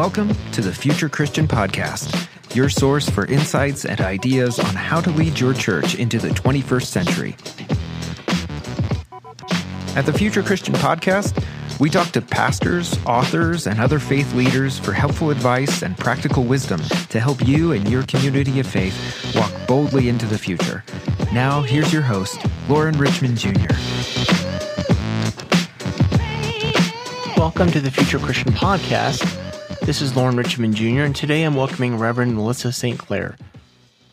Welcome to the Future Christian Podcast, your source for insights and ideas on how to lead your church into the 21st century. At the Future Christian Podcast, we talk to pastors, authors, and other faith leaders for helpful advice and practical wisdom to help you and your community of faith walk boldly into the future. Now, here's your host, Lauren Richmond Jr. Welcome to the Future Christian Podcast. This is Lauren Richmond Jr., and today I'm welcoming Reverend Melissa St. Clair.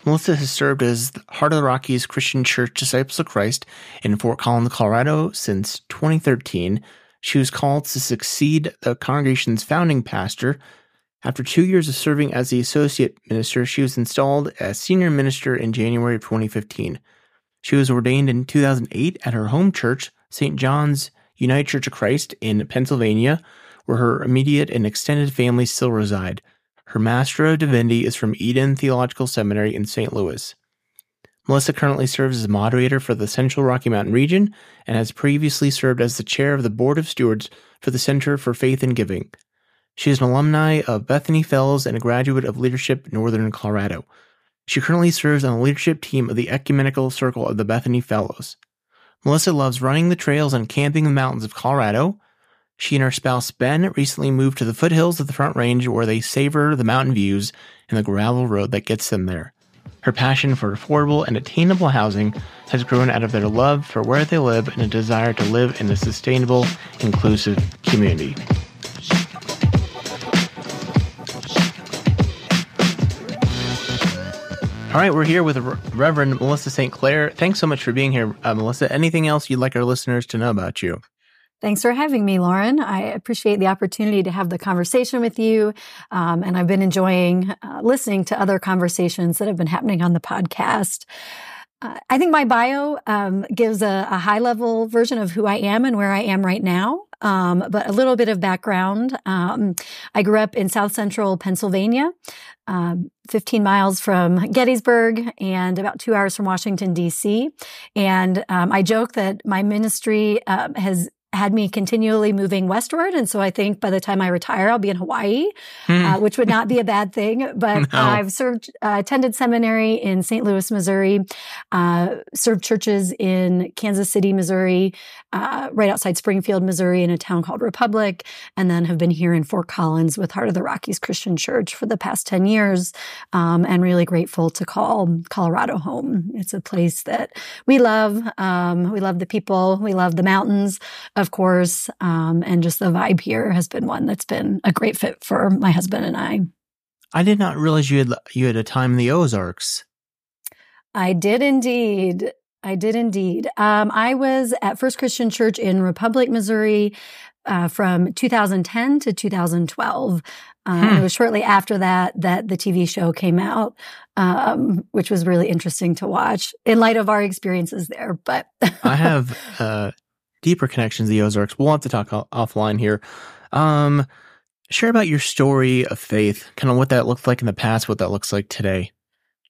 Melissa has served as Heart of the Rockies Christian Church Disciples of Christ in Fort Collins, Colorado since 2013. She was called to succeed the congregation's founding pastor. After two years of serving as the associate minister, she was installed as senior minister in January of 2015. She was ordained in 2008 at her home church, St. John's United Church of Christ in Pennsylvania, where her immediate and extended family still reside. Her Master of Divinity is from Eden Theological Seminary in St. Louis. Melissa currently serves as moderator for the Central Rocky Mountain region and has previously served as the chair of the Board of Stewards for the Center for Faith and Giving. She is an alumni of Bethany Fellows and a graduate of Leadership Northern Colorado. She currently serves on the leadership team of the Ecumenical Circle of the Bethany Fellows. Melissa loves running the trails and camping in the mountains of Colorado. She and her spouse Ben recently moved to the foothills of the Front Range where they savor the mountain views and the gravel road that gets them there. Her passion for affordable and attainable housing has grown out of their love for where they live and a desire to live in a sustainable, inclusive community. All right, we're here with Reverend Melissa St. Clair. Thanks so much for being here, uh, Melissa. Anything else you'd like our listeners to know about you? Thanks for having me, Lauren. I appreciate the opportunity to have the conversation with you. Um, and I've been enjoying uh, listening to other conversations that have been happening on the podcast. Uh, I think my bio um, gives a, a, high level version of who I am and where I am right now. Um, but a little bit of background. Um, I grew up in South Central Pennsylvania, um, 15 miles from Gettysburg and about two hours from Washington, D.C. And um, I joke that my ministry uh, has had me continually moving westward. And so I think by the time I retire, I'll be in Hawaii, mm. uh, which would not be a bad thing. But no. I've served, uh, attended seminary in St. Louis, Missouri, uh, served churches in Kansas City, Missouri, uh, right outside Springfield, Missouri, in a town called Republic, and then have been here in Fort Collins with Heart of the Rockies Christian Church for the past 10 years. Um, and really grateful to call Colorado home. It's a place that we love. Um, we love the people. We love the mountains of course. Um, and just the vibe here has been one that's been a great fit for my husband and I. I did not realize you had you had a time in the Ozarks. I did indeed. I did indeed. Um, I was at First Christian Church in Republic, Missouri, uh, from 2010 to 2012. Um, hmm. It was shortly after that that the TV show came out, um, which was really interesting to watch in light of our experiences there. But I have uh, deeper connections to the Ozarks. We'll have to talk offline here. Um, share about your story of faith, kind of what that looked like in the past, what that looks like today.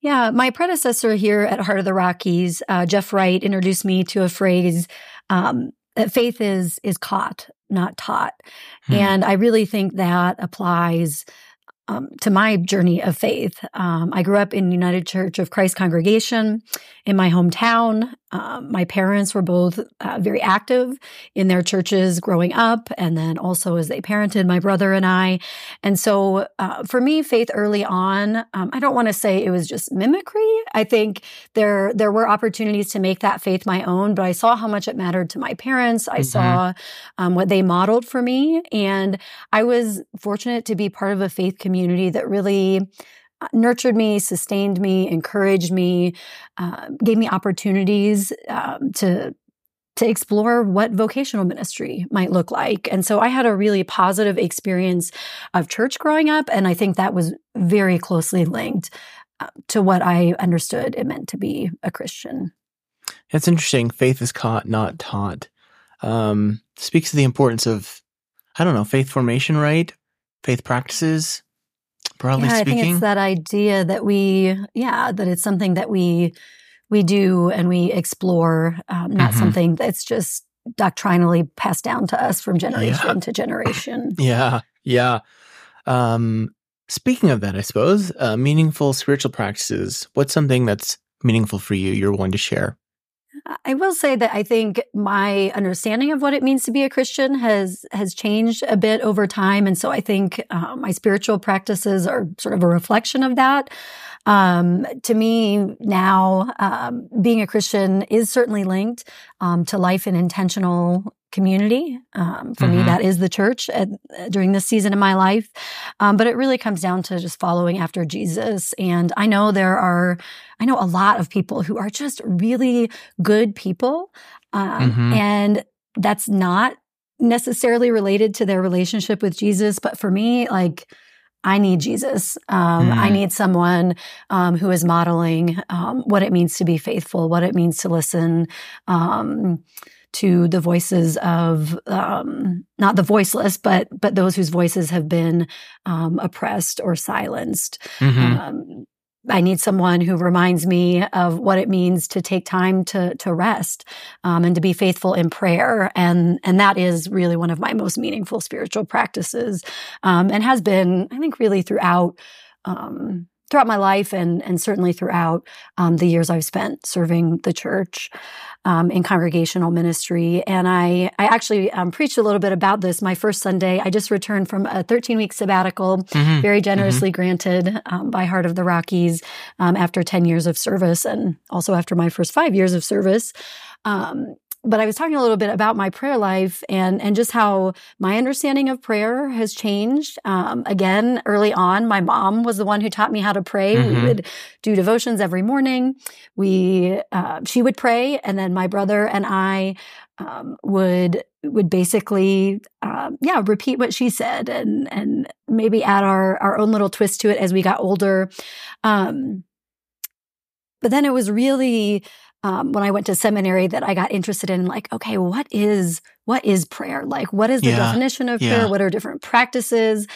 Yeah, my predecessor here at Heart of the Rockies, uh, Jeff Wright, introduced me to a phrase um, that faith is is caught, not taught, hmm. and I really think that applies um, to my journey of faith. Um, I grew up in United Church of Christ congregation in my hometown. Um, my parents were both uh, very active in their churches growing up, and then also as they parented my brother and I. And so, uh, for me, faith early on, um, I don't want to say it was just mimicry. I think there there were opportunities to make that faith my own, but I saw how much it mattered to my parents. I mm-hmm. saw um, what they modeled for me, and I was fortunate to be part of a faith community that really uh, nurtured me, sustained me, encouraged me, uh, gave me opportunities um, to to explore what vocational ministry might look like. And so I had a really positive experience of church growing up, and I think that was very closely linked uh, to what I understood it meant to be a Christian. That's interesting. Faith is caught, not taught. Um, speaks to the importance of, I don't know, faith formation, right? Faith practices broadly yeah, speaking? I think it's that idea that we, yeah, that it's something that we we do and we explore, um, not mm-hmm. something that's just doctrinally passed down to us from generation yeah. to generation. Yeah, yeah. Um, speaking of that, I suppose, uh, meaningful spiritual practices, what's something that's meaningful for you you're willing to share? I will say that I think my understanding of what it means to be a Christian has has changed a bit over time, and so I think uh, my spiritual practices are sort of a reflection of that. Um, to me now, um, being a Christian is certainly linked um, to life in intentional community. Um, for mm-hmm. me, that is the church at, during this season of my life. Um, but it really comes down to just following after Jesus. And I know there are, I know a lot of people who are just really good people. Um, mm-hmm. And that's not necessarily related to their relationship with Jesus. But for me, like, I need Jesus. Um, mm. I need someone um, who is modeling um, what it means to be faithful, what it means to listen um, to the voices of um, not the voiceless, but but those whose voices have been um, oppressed or silenced. Mm-hmm. I need someone who reminds me of what it means to take time to to rest um, and to be faithful in prayer, and and that is really one of my most meaningful spiritual practices, um, and has been, I think, really throughout. Um, throughout my life and and certainly throughout um, the years I've spent serving the church um, in congregational ministry. And I, I actually um, preached a little bit about this my first Sunday. I just returned from a 13 week sabbatical, mm-hmm. very generously mm-hmm. granted um, by Heart of the Rockies um, after 10 years of service and also after my first five years of service. Um, but I was talking a little bit about my prayer life and and just how my understanding of prayer has changed. Um, again, early on, my mom was the one who taught me how to pray. Mm-hmm. We would do devotions every morning. We uh, she would pray, and then my brother and I um, would would basically um, yeah repeat what she said and and maybe add our our own little twist to it as we got older. Um, but then it was really um, when I went to seminary that I got interested in like, okay, what is what is prayer? Like, what is the yeah. definition of prayer? What are different practices?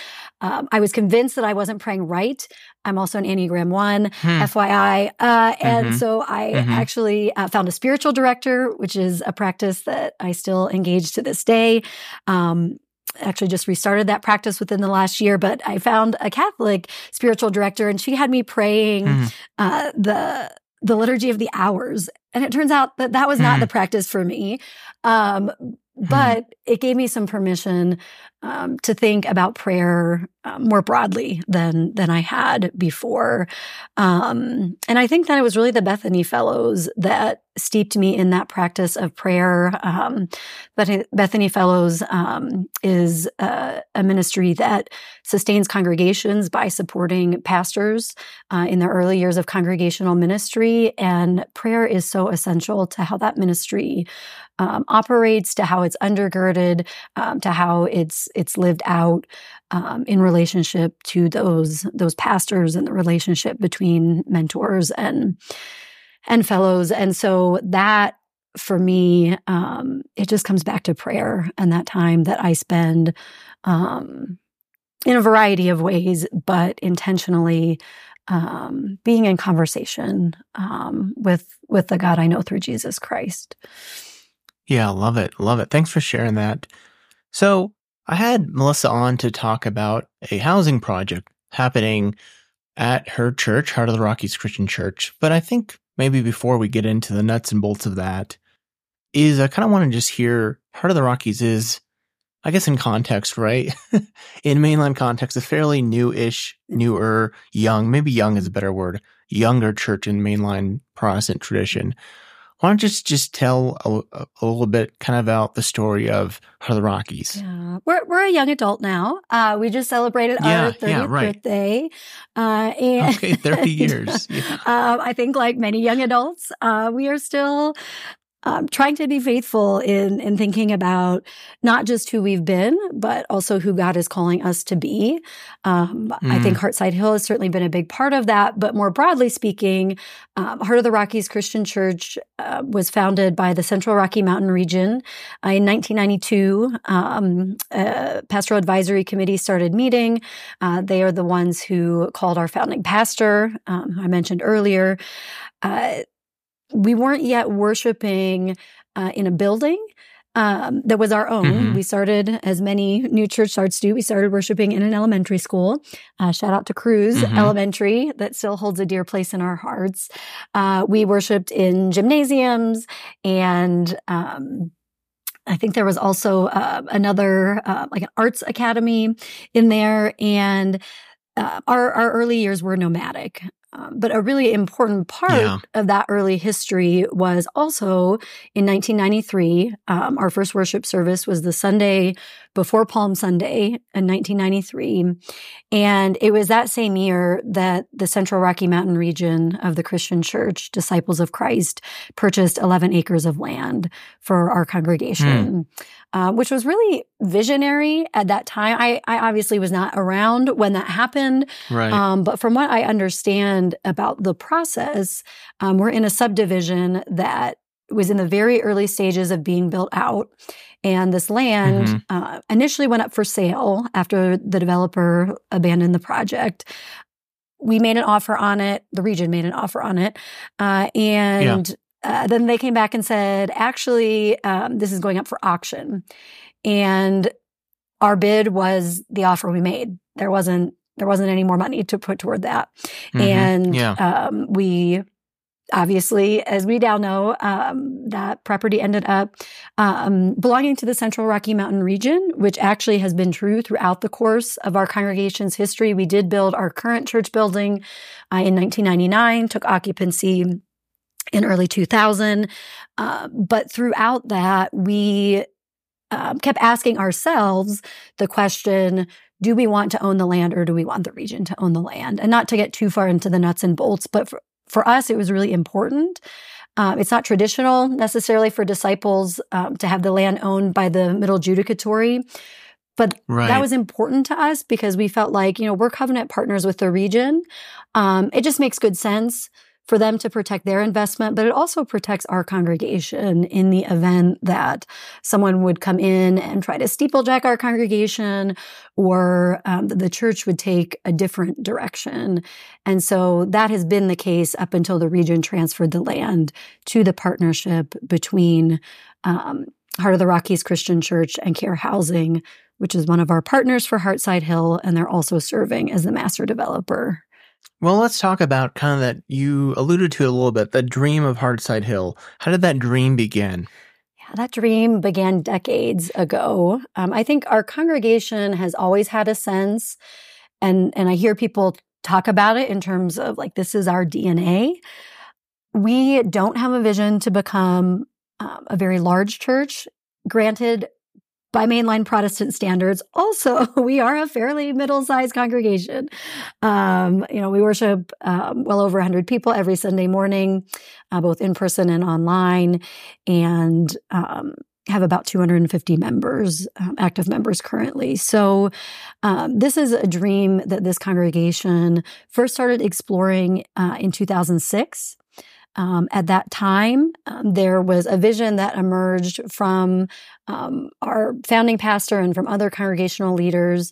Um, I was convinced that I wasn't praying right. I'm also an Enneagram One, hmm. FYI, uh, and mm-hmm. so I mm-hmm. actually uh, found a spiritual director, which is a practice that I still engage to this day. Um, actually just restarted that practice within the last year, but I found a Catholic spiritual director and she had me praying mm. uh, the the liturgy of the hours. And it turns out that that was not the hmm. practice for me. Um, Hmm. but it gave me some permission um, to think about prayer uh, more broadly than than I had before. Um, and I think that it was really the Bethany Fellows that steeped me in that practice of prayer. Um, Bethany Fellows um, is a, a, ministry that sustains congregations by supporting pastors uh, in the early years of congregational ministry, and prayer is so essential to how that ministry um, operates, to how it's undergirded, um, to how it's it's lived out um, in relationship to those those pastors and the relationship between mentors and and fellows. And so that for me, um, it just comes back to prayer and that time that I spend um, in a variety of ways, but intentionally um, being in conversation um, with with the God I know through Jesus Christ. Yeah, love it. Love it. Thanks for sharing that. So, I had Melissa on to talk about a housing project happening at her church, Heart of the Rockies Christian Church. But I think maybe before we get into the nuts and bolts of that, is I kind of want to just hear Heart of the Rockies is, I guess, in context, right? in mainline context, a fairly new ish, newer, young, maybe young is a better word, younger church in mainline Protestant tradition. Why don't you just, just tell a, a, little bit kind of about the story of Heart of the Rockies? Yeah, we're, we're a young adult now. Uh, we just celebrated yeah, our 30th yeah, right. birthday. Uh, and okay, 30 years. Yeah. um, I think like many young adults, uh, we are still um, trying to be faithful in in thinking about not just who we've been, but also who God is calling us to be. Um, mm. I think mm. Heartside Hill has certainly been a big part of that. But more broadly speaking, um, Heart of the Rockies Christian Church uh, was founded by the Central Rocky Mountain region uh, in 1992. Um, pastoral advisory committee started meeting. Uh, they are the ones who called our founding pastor, um, who I mentioned earlier. Uh, we weren't yet worshiping uh, in a building. um, that was our own. Mm-hmm. We started, as many new church starts do, we started worshiping in an elementary school. Uh, shout out to Kruse mm-hmm. Elementary, that still holds a dear place in our hearts. Uh, we worshiped in gymnasiums and, um, I think there was also uh, another, uh, like an arts academy in there. And uh, our, our early years were nomadic. Um, but a really important part yeah. of that early history was also in 1993. Um, our first worship service was the Sunday before Palm Sunday in 1993. And it was that same year that the Central Rocky Mountain region of the Christian Church, Disciples of Christ, purchased 11 acres of land for our congregation. Mm. Uh, which was really visionary at that time. I, I obviously was not around when that happened. Right. Um, but from what I understand about the process, um, we're in a subdivision that was in the very early stages of being built out. And this land mm-hmm. uh, initially went up for sale after the developer abandoned the project. We made an offer on it. The region made an offer on it. Uh, and yeah. Uh, then they came back and said, actually, um, this is going up for auction. And our bid was the offer we made. There wasn't there wasn't any more money to put toward that. Mm-hmm. And yeah. um, we obviously, as we now know, um, that property ended up um, belonging to the Central Rocky Mountain region, which actually has been true throughout the course of our congregation's history. We did build our current church building uh, in 1999, took occupancy in early 2000. Uh, but throughout that, we um, kept asking ourselves the question do we want to own the land or do we want the region to own the land? And not to get too far into the nuts and bolts, but for, for us, it was really important. Um, it's not traditional necessarily for disciples um, to have the land owned by the middle judicatory. But right. that was important to us because we felt like, you know, we're covenant partners with the region. Um, it just makes good sense for them to protect their investment, but it also protects our congregation in the event that someone would come in and try to steeplejack our congregation or um, the church would take a different direction. And so that has been the case up until the region transferred the land to the partnership between um, Heart of the Rockies Christian Church and Care Housing, which is one of our partners for Heartside Hill, and they're also serving as the master developer. Well, let's talk about kind of that you alluded to a little bit, the dream of Heartside Hill. How did that dream begin? Yeah, that dream began decades ago. Um, I think our congregation has always had a sense, and and I hear people talk about it in terms of like this is our DNA. We don't have a vision to become um, a very large church. Granted, by mainline Protestant standards. Also, we are a fairly middle-sized congregation. Um, you know, we worship um, well over 100 people every Sunday morning, uh, both in person and online, and um, have about 250 members, um, active members currently. So, um, this is a dream that this congregation first started exploring uh, in 2006. Um, at that time, um, there was a vision that emerged from um, our founding pastor and from other congregational leaders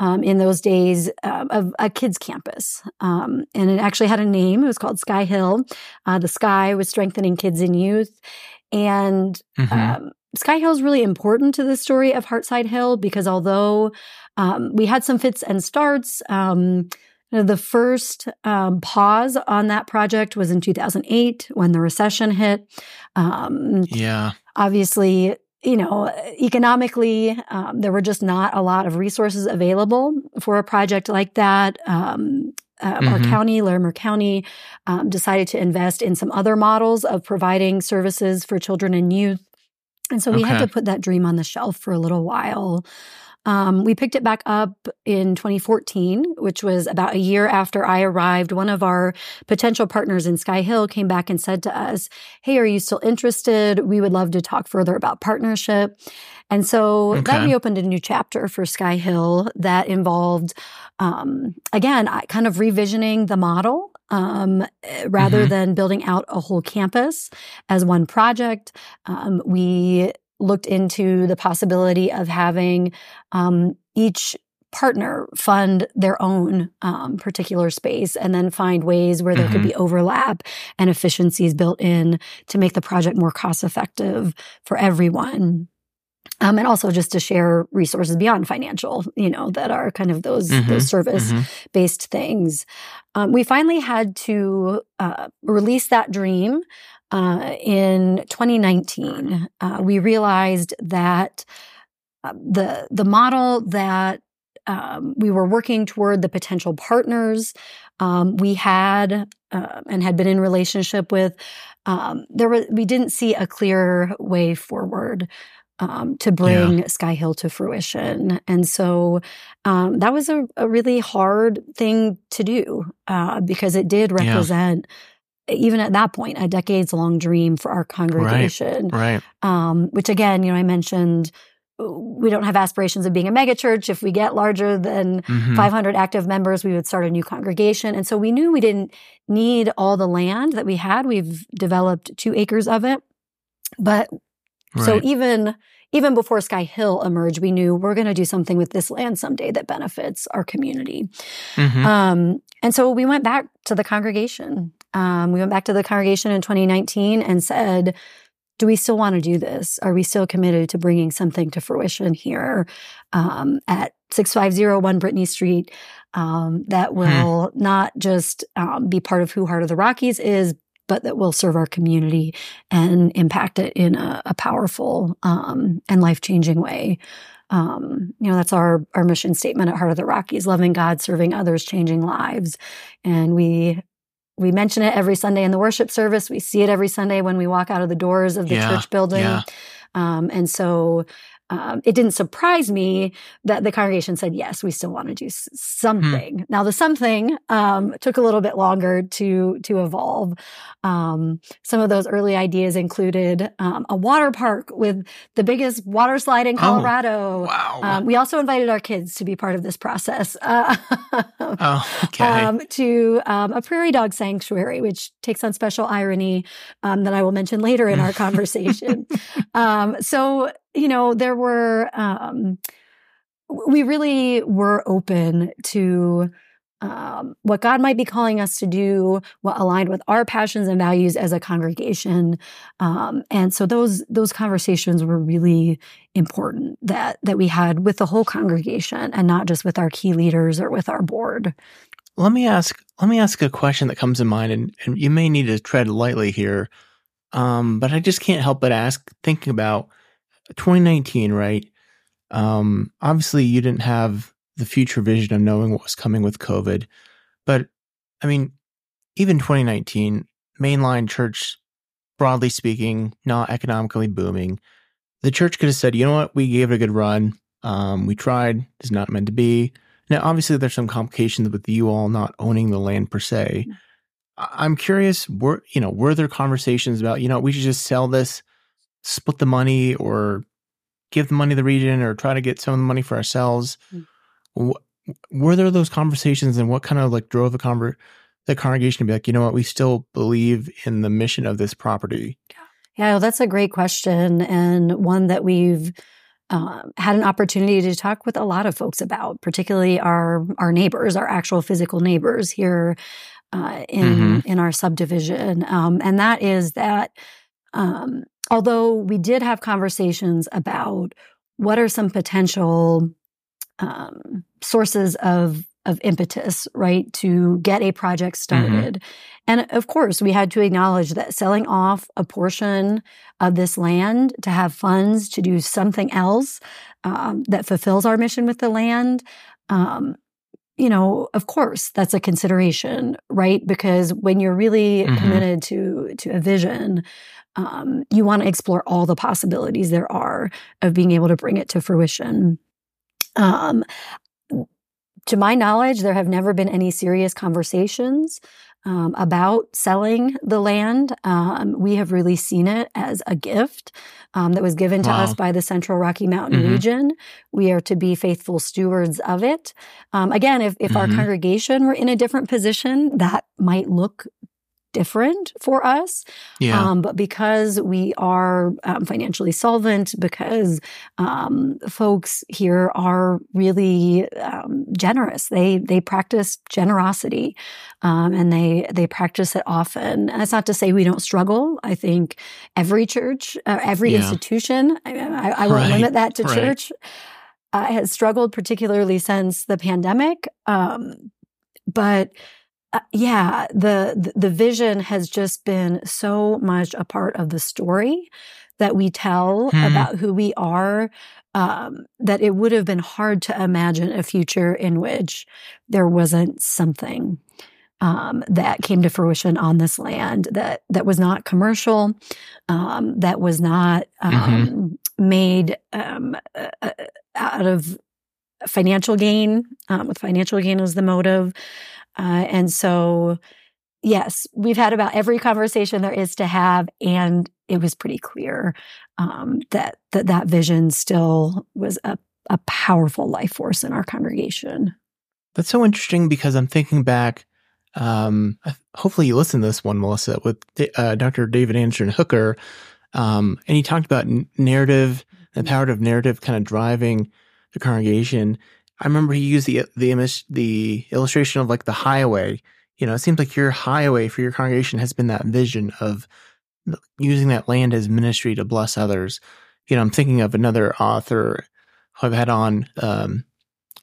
um, in those days uh, of a kids' campus. Um, and it actually had a name. It was called Sky Hill. Uh, the sky was strengthening kids and youth. And mm-hmm. Um, Sky Hill is really important to the story of Heartside Hill because although we had some fits and starts, the first um, pause on that project was in 2008 when the recession hit. Um, yeah. Obviously, you know, economically, um, there were just not a lot of resources available for a project like that. Um, uh, mm-hmm. Our county, Larimer County, um, decided to invest in some other models of providing services for children and youth. And so we okay. had to put that dream on the shelf for a little while. Um, we picked it back up in 2014, which was about a year after I arrived. One of our potential partners in Sky Hill came back and said to us, Hey, are you still interested? We would love to talk further about partnership. And so okay. that reopened a new chapter for Sky Hill that involved, um, again, kind of revisioning the model um, rather mm-hmm. than building out a whole campus as one project. Um, we looked into the possibility of having um, each partner fund their own um, particular space and then find ways where there mm-hmm. could be overlap and efficiencies built in to make the project more cost effective for everyone. Um, and also just to share resources beyond financial, you know, that are kind of those mm-hmm, those service based mm-hmm. things. Um, we finally had to uh, release that dream uh, in 2019. Uh, we realized that uh, the the model that um, we were working toward the potential partners um, we had uh, and had been in relationship with um, there was we didn't see a clear way forward um, to bring yeah. Sky Hill to fruition. And so um, that was a, a, really hard thing to do uh, because it did represent. Yeah. Even at that point, a decades long dream for our congregation. Right. right. Um, which again, you know, I mentioned we don't have aspirations of being a megachurch. If we get larger than mm-hmm. 500 active members, we would start a new congregation. And so we knew we didn't need all the land that we had. We've developed two acres of it. But right. so even even before Sky Hill emerged, we knew we're going to do something with this land someday that benefits our community. Mm-hmm. Um, and so we went back to the congregation. Um, we went back to the congregation in 2019 and said, do we still want to do this? Are we still committed to bringing something to fruition here um, at 6501 Brittany Street um, that hmm. will hmm. not just um, be part of who Heart of the Rockies is, but that will serve our community and impact it in a, a powerful um, and life changing way? Um, you know, that's our our mission statement at Heart of the Rockies: loving God, serving others, changing lives. And we we mention it every Sunday in the worship service. We see it every Sunday when we walk out of the doors of the yeah, church building. Yeah. Um, and so um, it didn't surprise me that the congregation said, yes, we still want to do hmm. something. Hmm. Now, the something um, took a little bit longer to, to evolve. Um, some of those early ideas included um, a water park with the biggest water slide in oh, Colorado. Oh, wow. Um, we also invited our kids to be part of this process. Uh, oh, okay. To a prairie dog sanctuary, which takes on special irony that I will mention later in our conversation. so you know, there were, um, we really were open to um, what God might be calling us to do, what aligned with our passions and values as a congregation, um, and so those those conversations were really important that that we had with the whole congregation and not just with our key leaders or with our board. Let me ask. Let me ask a question that comes to mind, and, and you may need to tread lightly here, um, but I just can't help but ask, thinking about 2019, right? Um, obviously, you didn't have the future vision of knowing what was coming with COVID. But I mean, even 2019, mainline church, broadly speaking, not economically booming. The church could have said, you know what, we gave it a good run. Um, we tried, it's not meant to be. Now, obviously, there's some complications with you all not owning the land per se. Mm. I'm curious, were you know, were there conversations about, you know, we should just sell this split the money or give the money to the region or try to get some of the money for ourselves. Mm. Were there those conversations and what kind of like drove the conver- the congregation to be like, you know what, we still believe in the mission of this property? Yeah, well, that's a great question and one that we've um, had an opportunity to talk with a lot of folks about, particularly our our neighbors, our actual physical neighbors here uh, in mm-hmm. in our subdivision, um, and that is that um, although we did have conversations about what are some potential um, sources of of impetus, right, to get a project mm-hmm. started. Mm-hmm. And of course, we had to acknowledge that selling off a portion of this land to have funds to do something else um, that fulfills our mission with the land. Um, you know, of course, that's a consideration, right? Because when you're really mm-hmm. committed to to a vision, um, you want to explore all the possibilities there are of being able to bring it to fruition. Um, to my knowledge, there have never been any serious conversations um, about selling the land. Um, we have really seen it as a gift um, that was given to wow. us by the Central Rocky Mountain mm-hmm. region. We are to be faithful stewards of it. Um, again, if, if mm-hmm. our congregation were in a different position, that might look different for us. Yeah. Um, but because we are um, financially solvent, because um, folks here are really um, generous, they they practice generosity, um, and they they practice it often. And that's not to say we don't struggle. I think every church, uh, every Yeah. institution, I, I, I won't Right, limit that to right. church, uh, has struggled particularly since the pandemic. Um, but uh, yeah, the, the vision has just been so much a part of the story that we tell Hmm. about who we are. Um, that it would have been hard to imagine a future in which there wasn't something um, that came to fruition on this land that that was not commercial, um, that was not um, made um, uh, uh, out of financial gain, um, with financial gain as the motive. Uh, and so, yes, we've had about every conversation there is to have, and it was pretty clear um, that that that vision still was a, a powerful life force in our congregation. That's so interesting because I'm thinking back. Um, hopefully you listened to this one, Melissa, with uh, Dr. David Anderson Hooker. Um, and he talked about narrative, the power of narrative kind of driving the congregation. I remember he used the, the image, the illustration of like the highway. You know, it seems like your highway for your congregation has been that vision of using that land as ministry to bless others. You know, I'm thinking of another author who I've had on, um,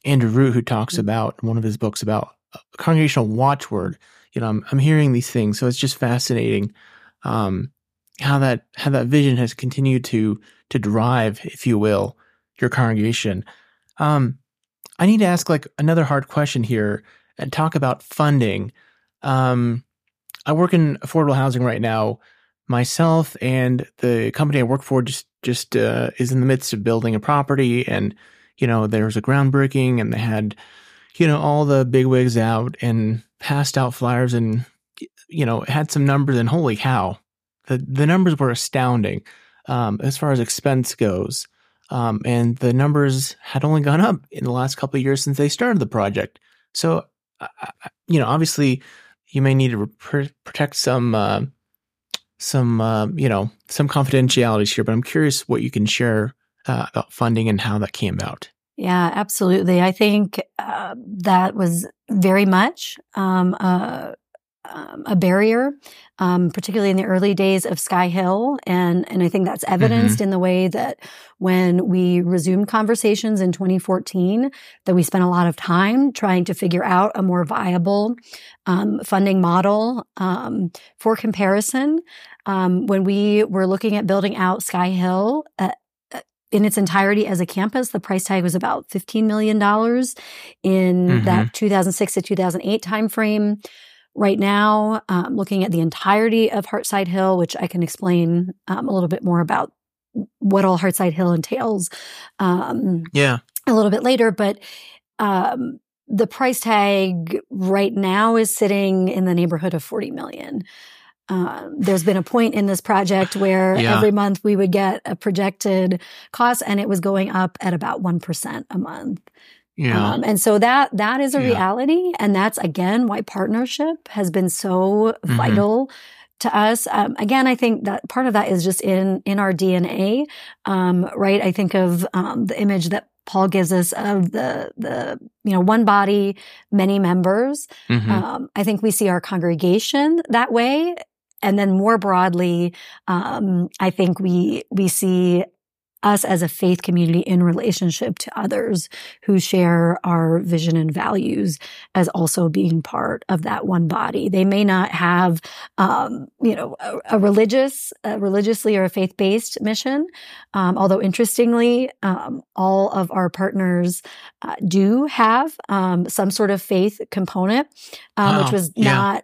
Andrew Root, who talks about one of his books about a congregational watchword. You know, I'm, I'm hearing these things, so it's just fascinating um, how that how that vision has continued to to drive, if you will, your congregation. Um, I need to ask like another hard question here and talk about funding. Um, I work in affordable housing right now. Myself and the company I work for just just uh, is in the midst of building a property, and you know there was a groundbreaking, and they had you know all the bigwigs out and passed out flyers, and you know had some numbers, and holy cow, the the numbers were astounding um, as far as expense goes. Um, and the numbers had only gone up in the last couple of years since they started the project. So, uh, you know, obviously, you may need to pr- protect some, uh, some, uh, you know, some confidentialities here. But I'm curious what you can share uh, about funding and how that came about. Yeah, absolutely. I think uh, that was very much um, um, a barrier, um, particularly in the early days of Sky Hill, and and I think that's evidenced in the way that when we resumed conversations in 2014, that we spent a lot of time trying to figure out a more viable um, funding model um, for comparison. Um, when we were looking at building out Sky Hill. Uh, in its entirety as a campus, the price tag was about $15 million in Mhm. that 2006 to 2008 timeframe. Right now, um, looking at the entirety of Heartside Hill, which I can explain um, a little bit more about what all Heartside Hill entails um, Yeah. a little bit later, but um, the price tag right now is sitting in the neighborhood of 40 million. Uh, there's been a point in this project where Yeah. every month we would get a projected cost and it was going up at about 1% a month. Yeah. Um, and so that that is a Yeah. reality, and that's again why partnership has been so Mhm. vital to us. Um, again, I think that part of that is just in in our DNA, um, right? I think of um, the image that Paul gives us of the the you know one body, many members. Mhm. Um, I think we see our congregation that way, and then more broadly, um, I think we we see us as a faith community in relationship to others who share our vision and values as also being part of that one body. They may not have, um, you know, a, a religious, a religiously or a faith based mission. Um, although interestingly, um, all of our partners uh, do have um, some sort of faith component, um, Wow. which was Yeah. not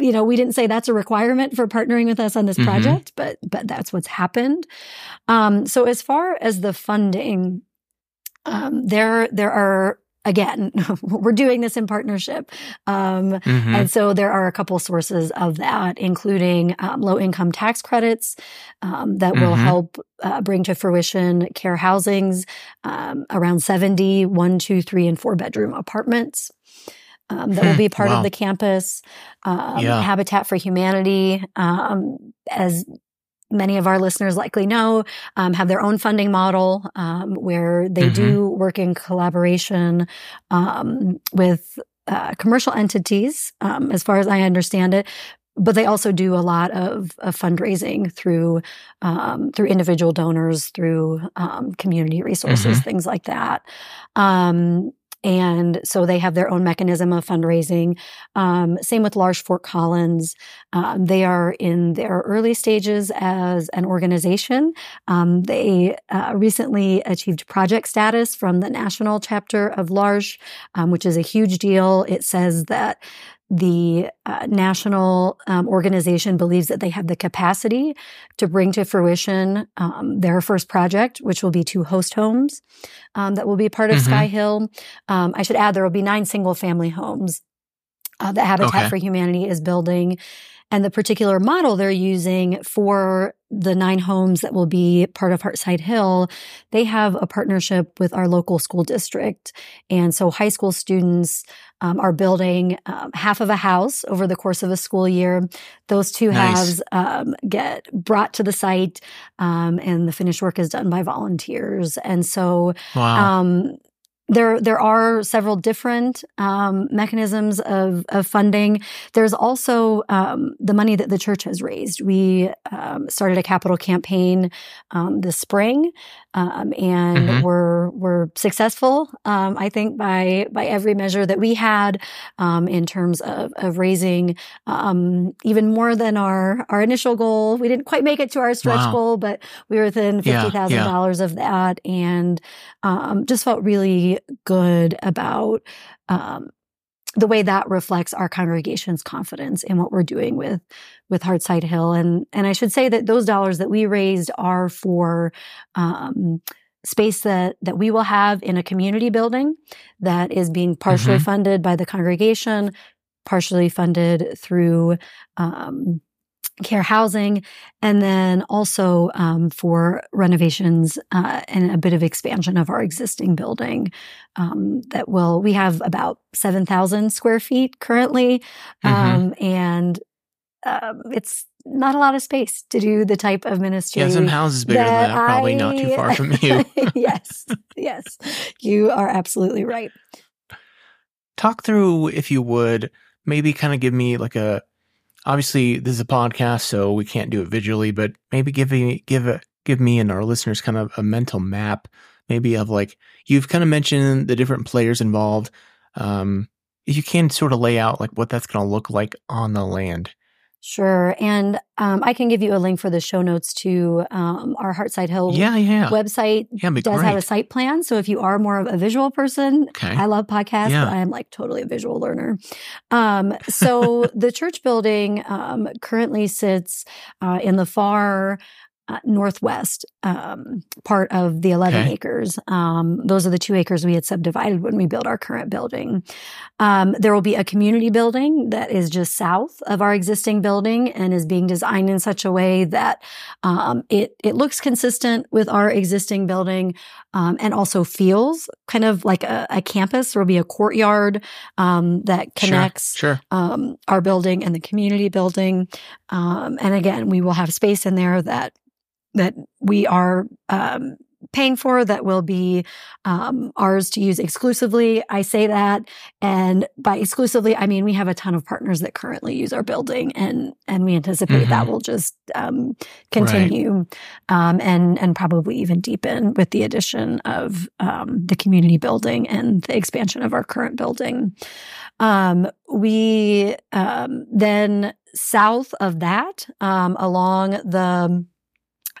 you know, we didn't say that's a requirement for partnering with us on this Mhm. project, but but that's what's happened. Um, so as far as the funding, um, there there are again, we're doing this in partnership. Um, Mhm. and so there are a couple sources of that, including um, low income tax credits um, that will Mhm. help uh, bring to fruition care housings, um, around 70, one, two, three, and four bedroom apartments. Um, that will be part wow. of the campus. Um, Yeah. Habitat for Humanity, um, as many of our listeners likely know, um, have their own funding model um, where they Mhm. do work in collaboration um, with uh, commercial entities, um, as far as I understand it. But they also do a lot of, of fundraising through um, through individual donors, through um, community resources, things like that. And so they have their own mechanism of fundraising. Um, same with L'Arche Fort Collins. Um, they are in their early stages as an organization. Um, they uh, recently achieved project status from the national chapter of L'Arche, um, which is a huge deal. It says that the uh, national um, organization believes that they have the capacity to bring to fruition um, their first project, which will be two host homes um, that will be part of Mhm. Sky Hill. Um, I should add there will be nine single family homes uh, that Habitat Okay. for Humanity is building. And the particular model they're using for the nine homes that will be part of Heartside Hill, they have a partnership with our local school district. And so high school students um, are building um, half of a house over the course of a school year. Those two Nice. halves um, get brought to the site, um, and the finished work is done by volunteers. And so Wow. There, there are several different um, mechanisms of, of funding. There's also um, the money that the church has raised. We um, started a capital campaign um, this spring, um, and Mhm. we're we're successful. Um, I think by by every measure that we had um, in terms of of raising um, even more than our our initial goal. We didn't quite make it to our stretch Wow. goal, but we were within Yeah, fifty thousand dollars of that, and um, just felt really good about um, the way that reflects our congregation's confidence in what we're doing with with Heartside Hill. And and I should say that those dollars that we raised are for um, space that that we will have in a community building that is being partially Mhm. funded by the congregation, partially funded through. Um, care housing, and then also um, for renovations uh, and a bit of expansion of our existing building. Um, that will we have about seven thousand square feet currently, Mhm. um, and um, it's not a lot of space to do the type of ministry. yeah, some houses bigger than that, probably not too far from you. yes, yes, you are absolutely right. Talk through, if you would, maybe kind of give me like a. Obviously, this is a podcast, so we can't do it visually, but maybe give me give a give me and our listeners kind of a mental map, maybe of like you've kind of mentioned the different players involved. Um, you can sort of lay out like what that's going to look like on the land. Sure, and um, I can give you a link for the show notes to um, our Heartside Hill Yeah, yeah, website. yeah. Does great. have a site plan, so if you are more of a visual person, okay. I love podcasts, Yeah. but I am like totally a visual learner. Um, so the church building um, currently sits uh, in the far uh, northwest um, part of the 11 Okay. acres. Um, those are the two acres we had subdivided when we built our current building. Um, there will be a community building that is just south of our existing building and is being designed in such a way that um, it it looks consistent with our existing building um, and also feels kind of like a, a campus. There will be a courtyard um, that Sure, connects Sure. um, our building and the community building. Um, and again, we will have space in there that that we are um, paying for that will be um, ours to use exclusively. I say that, and by exclusively, I mean we have a ton of partners that currently use our building, and and we anticipate that Mhm. will just um, continue um, and and probably even deepen with the addition of um, the community building and the expansion of our current building. Um, we um, then south of that, um, along the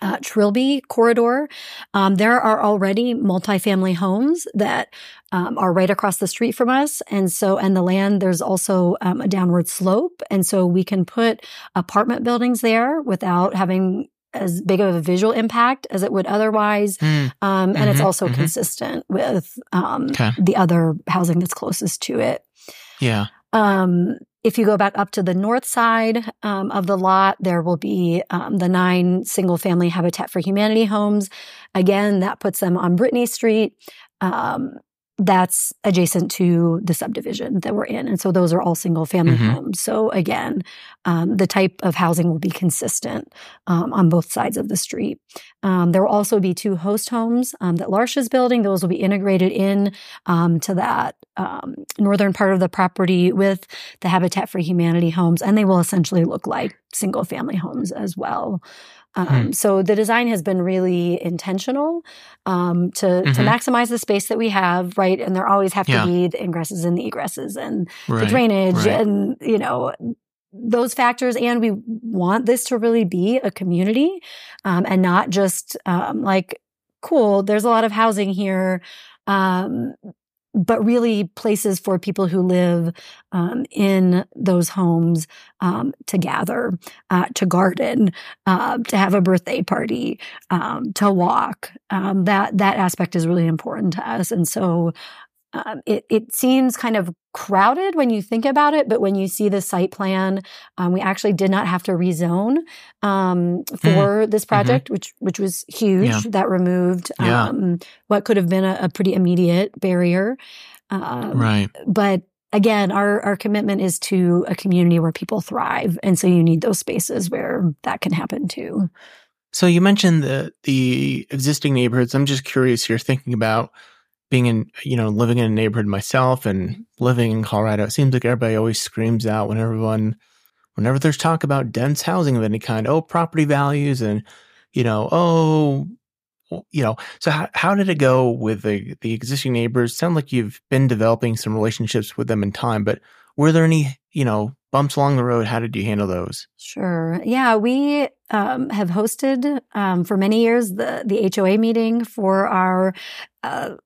uh, Trilby corridor, um, there are already multifamily homes that um, are right across the street from us, and so and the land there's also um, a downward slope, and so we can put apartment buildings there without having as big of a visual impact as it would otherwise. Hmm. Um, and it's Mhm, also mhm. consistent with um, Okay. the other housing that's closest to it. Yeah. Um, if you go back up to the north side um, of the lot, there will be um, the nine single family Habitat for Humanity homes. Again, that puts them on Brittany Street. Um, that's adjacent to the subdivision that we're in. And so those are all single family mm-hmm. homes. So again, um, the type of housing will be consistent um, on both sides of the street. Um, there will also be two host homes um, that L'Arche is building. Those will be integrated in um, to that um, northern part of the property with the Habitat for Humanity homes, and they will essentially look like single family homes as well. Um, mm. So the design has been really intentional um, to mm-hmm. to maximize the space that we have, right? And there always have to yeah. be the ingresses and the egresses and right. the drainage right. and you know those factors. And we want this to really be a community um, and not just um, like cool. There's a lot of housing here. But really places for people who live um, in those homes um, to gather, uh, to garden, uh, to have a birthday party, um, to walk. Um, that that aspect is really important to us, and so um, it, it seems kind of crowded when you think about it, but when you see the site plan, um, we actually did not have to rezone um, mm. for mm. this mm-hmm. project, mm-hmm. which which was huge. Yeah. That removed yeah. Um, what could have been a, a pretty immediate barrier. Um, right. But again, our our commitment is to a community where people thrive, and so you need those spaces where that can happen too. So you mentioned the the existing neighborhoods. I'm just curious You're thinking about being in, you know, living in a neighborhood myself and living in Colorado, it seems like everybody always screams out when everyone, whenever there's talk about dense housing of any kind, oh, property values and, you know, oh, you know, so how, how did it go with the, the existing neighbors? Sound like you've been developing some relationships with them in time, but were there any, you know, bumps along the road? How did you handle those? Sure. Yeah, we um, have hosted um, for many years the the HOA meeting for our uh,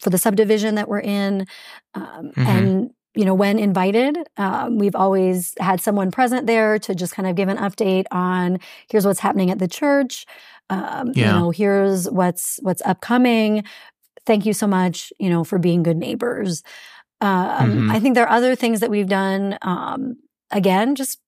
for the subdivision that we're in. Um, mm-hmm. And, you know, when invited, um, we've always had someone present there to just kind of give an update on here's what's happening at the church. Um, yeah. You know, here's what's what's upcoming. Thank you so much, you know, for being good neighbors. Um, mm-hmm. I think there are other things that we've done. Um, again, just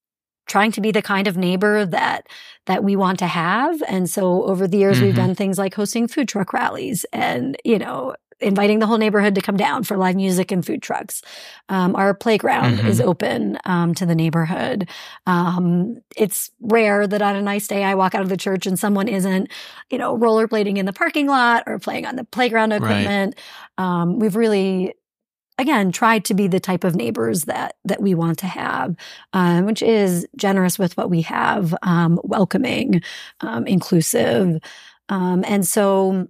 trying to be the kind of neighbor that that we want to have and so over the years mm-hmm. we've done things like hosting food truck rallies and you know inviting the whole neighborhood to come down for live music and food trucks. Um, our playground mm-hmm. is open um, to the neighborhood. Um, it's rare that on a nice day I walk out of the church and someone isn't, you know, rollerblading in the parking lot or playing on the playground equipment. Right. Um, we've really again try to be the type of neighbors that that we want to have um, which is generous with what we have um, welcoming um, inclusive um, and so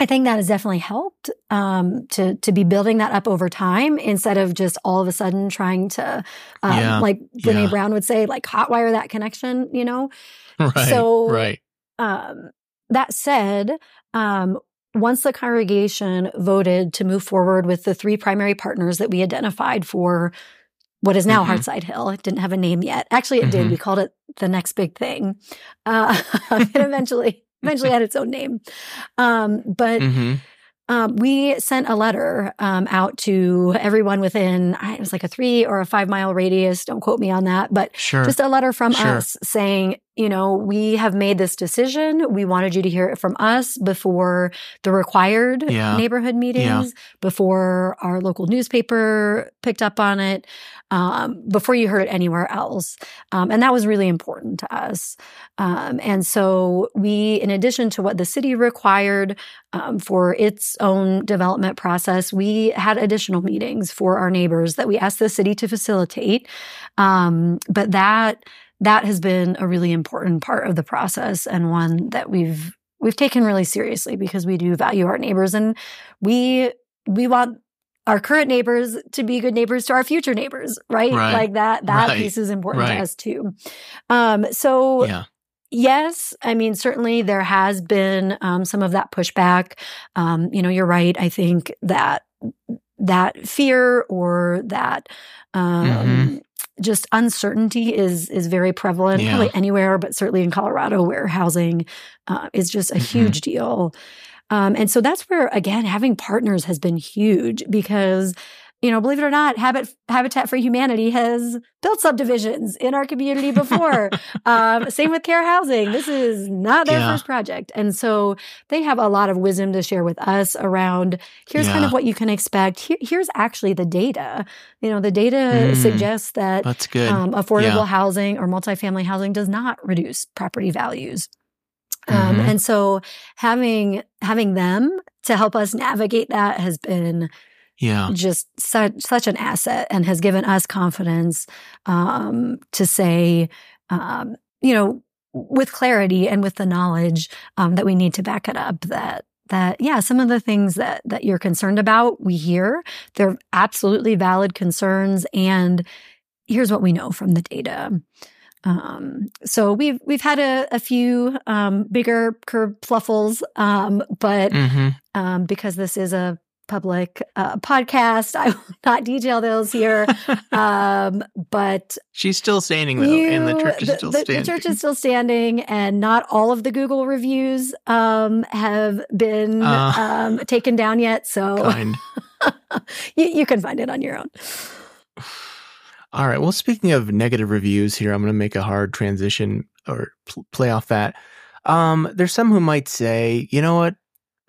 I think that has definitely helped um, to to be building that up over time instead of just all of a sudden trying to, um, yeah, like Brene yeah. Brown would say, like hotwire that connection. You know, right? So, right. Um, that said, um, once the congregation voted to move forward with the three primary partners that we identified for what is now mm-hmm. Heartside Hill. It didn't have a name yet. Actually, it mm-hmm. did. We called it the next big thing. Uh, and eventually eventually had its own name. Um, but mm-hmm. Um, we sent a letter um, out to everyone within, it was like a three or a five mile radius. Don't quote me on that, but sure. just a letter from sure. us saying, you know, we have made this decision. We wanted you to hear it from us before the required yeah. neighborhood meetings, yeah. before our local newspaper picked up on it, um, before you heard it anywhere else. Um, and that was really important to us. Um, and so we, in addition to what the city required um, for its own development process, we had additional meetings for our neighbors that we asked the city to facilitate. Um, but that that has been a really important part of the process and one that we've we've taken really seriously because we do value our neighbors and we we want our current neighbors to be good neighbors to our future neighbors, right? right. Like that that right. piece is important right. to us too. Um so yeah. Yes, I mean certainly there has been um, some of that pushback. Um, you know, you're right. I think that that fear or that um, mm-hmm just uncertainty is is very prevalent, yeah. probably anywhere, but certainly in Colorado, where housing uh, is just a mm-hmm. huge deal. Um, and so that's where again having partners has been huge because you know, believe it or not, Habit, Habitat for Humanity has built subdivisions in our community before. um, same with Care Housing. This is not their yeah. first project. And so they have a lot of wisdom to share with us around here's yeah. kind of what you can expect. Here, here's actually the data. You know, the data mm, suggests that that's good. Um, affordable yeah. housing or multifamily housing does not reduce property values. Um, mm-hmm. and so having having them to help us navigate that has been yeah. just such such an asset and has given us confidence um, to say um, you know with clarity and with the knowledge um, that we need to back it up that that yeah some of the things that that you're concerned about we hear. They're absolutely valid concerns and here's what we know from the data um, so we've we've had a, a few um, bigger curb fluffles, um, but mm-hmm. Um, because this is a public uh, podcast. I will not detail those here. um, but she's still standing though, you, and the church is the, still the, standing. The church is still standing, and not all of the Google reviews um, have been uh, um, taken down yet. So you, you can find it on your own. All right. Well, speaking of negative reviews here, I'm going to make a hard transition or pl- play off that. Um, there's some who might say, you know what,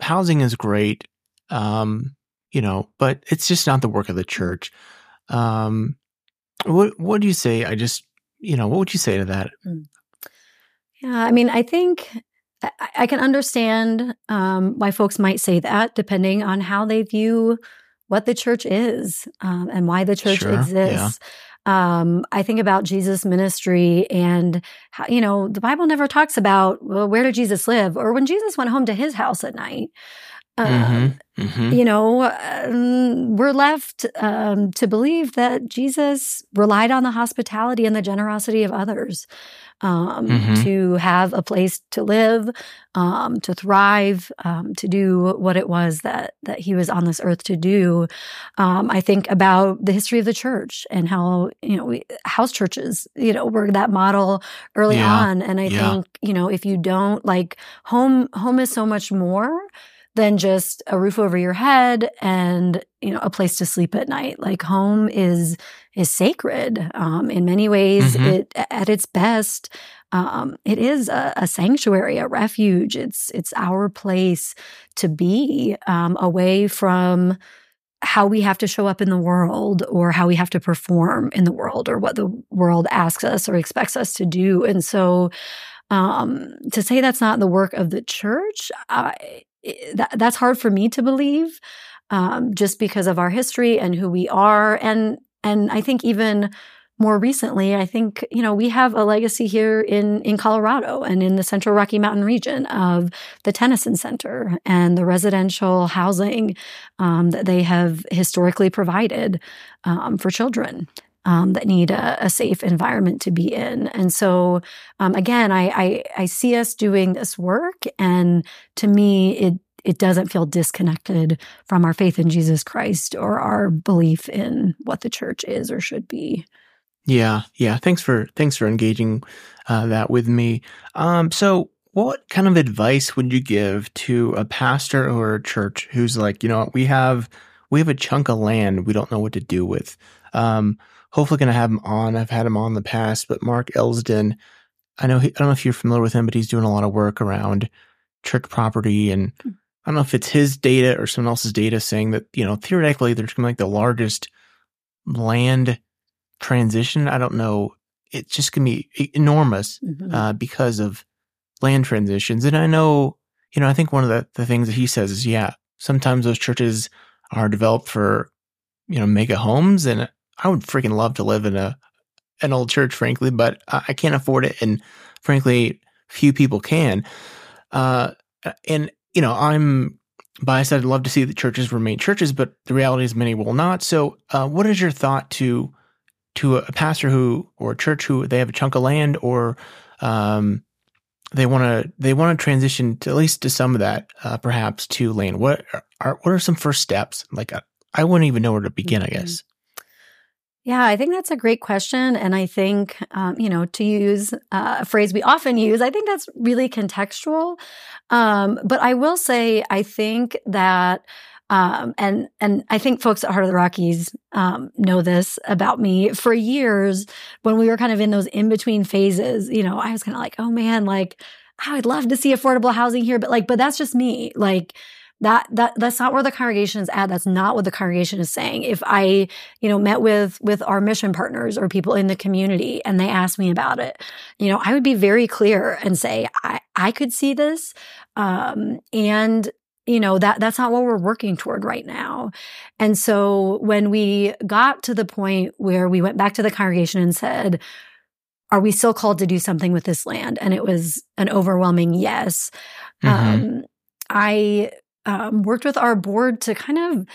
housing is great um, you know, but it's just not the work of the church. Um, what what do you say? I just, you know, what would you say to that? Hmm. Yeah, I mean, I think I, I can understand um, why folks might say that, depending on how they view what the church is um, and why the church sure, exists. Yeah. Um, I think about Jesus' ministry and how, you know, the Bible never talks about, well, where did Jesus live? Or when Jesus went home to his house at night. Mm-hmm. Um, mm-hmm. You know, um, we're left um, to believe that Jesus relied on the hospitality and the generosity of others um, mm-hmm. to have a place to live, um, to thrive, um, to do what it was that that he was on this earth to do. I think about the history of the church and how you know we, house churches, you know, were that model early yeah. on. And I yeah. think you know if you don't like home, home is so much more than just a roof over your head and you know a place to sleep at night like home is is sacred um, in many ways mm-hmm. it at its best um, it is a, a, sanctuary a refuge. It's it's our place to be um, away from how we have to show up in the world or how we have to perform in the world or what the world asks us or expects us to do. And so um, to say that's not the work of the church, I, that, that's hard for me to believe, um, just because of our history and who we are, and and I think even more recently, I think you know we have a legacy here in in Colorado and in the Central Rocky Mountain region of the Tennyson Center and the residential housing um, that they have historically provided um, for children um, that need a, a, safe environment to be in. And so, um, again, I, I, I see us doing this work, and to me, it it doesn't feel disconnected from our faith in Jesus Christ or our belief in what the church is or should be. Yeah, yeah. Thanks for thanks for engaging uh, that with me. Um, so, what kind of advice would you give to a pastor or a church who's like, you know, we have we have a chunk of land we don't know what to do with. Um, hopefully going to have him on. I've had him on in the past, but Mark Elsdon, I know he, I don't know if you're familiar with him, but he's doing a lot of work around church property and hmm. I don't know if it's his data or someone else's data saying that, you know, theoretically there's going to be like the largest land transition. I don't know. It's just going to be enormous mm-hmm. uh, because of land transitions. And I know, you know, I think one of the, the things that he says is, yeah, sometimes those churches are developed for, you know, mega homes. And I would freaking love to live in a an old church, frankly, but I can't afford it, and frankly, few people can. Uh, and you know, I'm biased. I'd love to see the churches remain churches, but the reality is many will not. So, uh, what is your thought to to a pastor who or a church who they have a chunk of land or um, they want to they want to transition to at least to some of that, uh, perhaps to land. What are what are some first steps? Like, I wouldn't even know where to begin. Mm-hmm. I guess. Yeah, I think that's a great question. And I think, um, you know, to use uh, a phrase we often use, I think that's really contextual. Um, but I will say, I think that Um, and and I think folks at Heart of the Rockies um, know this about me. For years, when we were kind of in those in between phases, you know, I was kind of like, oh man, like I would love to see affordable housing here, but like, but that's just me. Like that that that's not where the congregation is at. That's not what the congregation is saying. If I, you know, met with with our mission partners or people in the community and they asked me about it, you know, I would be very clear and say, I I could see this. Um, and you know that that's not what we're working toward right now and so when we got to the point where we went back to the congregation and said are we still called to do something with this land and it was an overwhelming yes mm-hmm. um, i um, worked with our board to kind of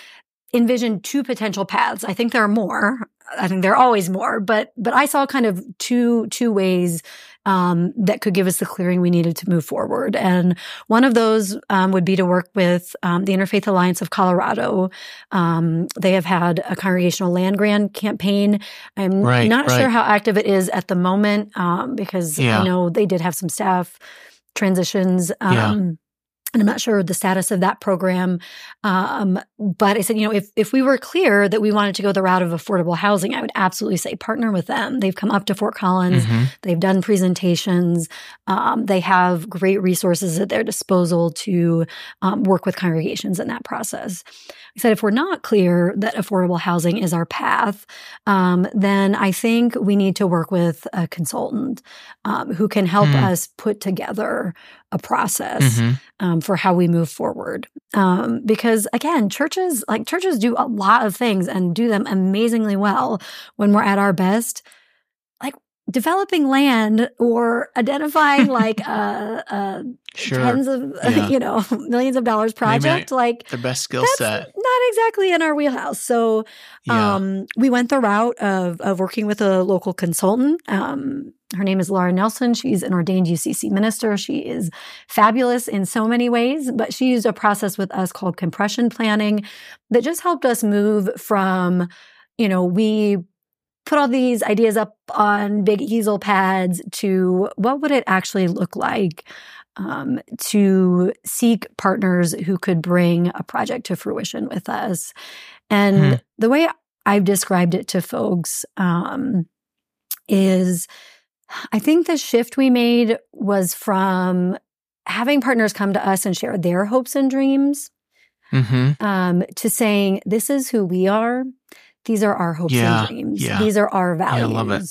envision two potential paths i think there are more i think there are always more but but i saw kind of two two ways um, that could give us the clearing we needed to move forward. And one of those um, would be to work with um, the Interfaith Alliance of Colorado. Um, they have had a congregational land grant campaign. I'm right, not right. sure how active it is at the moment um, because yeah. I know they did have some staff transitions. Yeah um, and I'm not sure the status of that program. Um, but I said, you know, if, if we were clear that we wanted to go the route of affordable housing, I would absolutely say partner with them. They've come up to Fort Collins. Mm-hmm. They've done presentations. Um, they have great resources at their disposal to um, work with congregations in that process. I said, if we're not clear that affordable housing is our path, um, then I think we need to work with a consultant um, who can help mm. us put together a process mm-hmm. um, for how we move forward. Um, because again, churches like churches do a lot of things and do them amazingly well when we're at our best. Like developing land or identifying like a, a sure. tens of yeah. you know millions of dollars project, like the best skill set. Not exactly in our wheelhouse. So yeah. um, we went the route of of working with a local consultant. Her name is Laura Nelson. She's an ordained UCC minister. She is fabulous in so many ways, but she used a process with us called compression planning that just helped us move from, you know, we put all these ideas up on big easel pads to what would it actually look like um, to seek partners who could bring a project to fruition with us. And hmm. the way I've described it to folks um, is I think the shift we made was from having partners come to us and share their hopes and dreams mm-hmm. um, to saying, This is who we are. These are our hopes yeah, and dreams. Yeah. These are our values. Yeah, love it.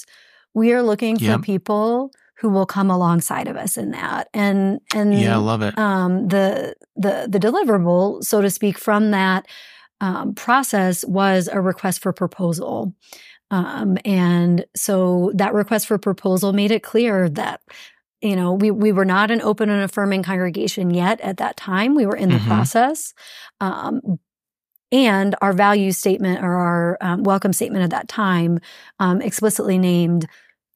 We are looking yep. for people who will come alongside of us in that. And and yeah, I love it. Um, the the the deliverable, so to speak, from that um, process was a request for proposal. Um, and so that request for proposal made it clear that you know we we were not an open and affirming congregation yet at that time we were in the mm-hmm. process um, and our value statement or our um, welcome statement at that time um, explicitly named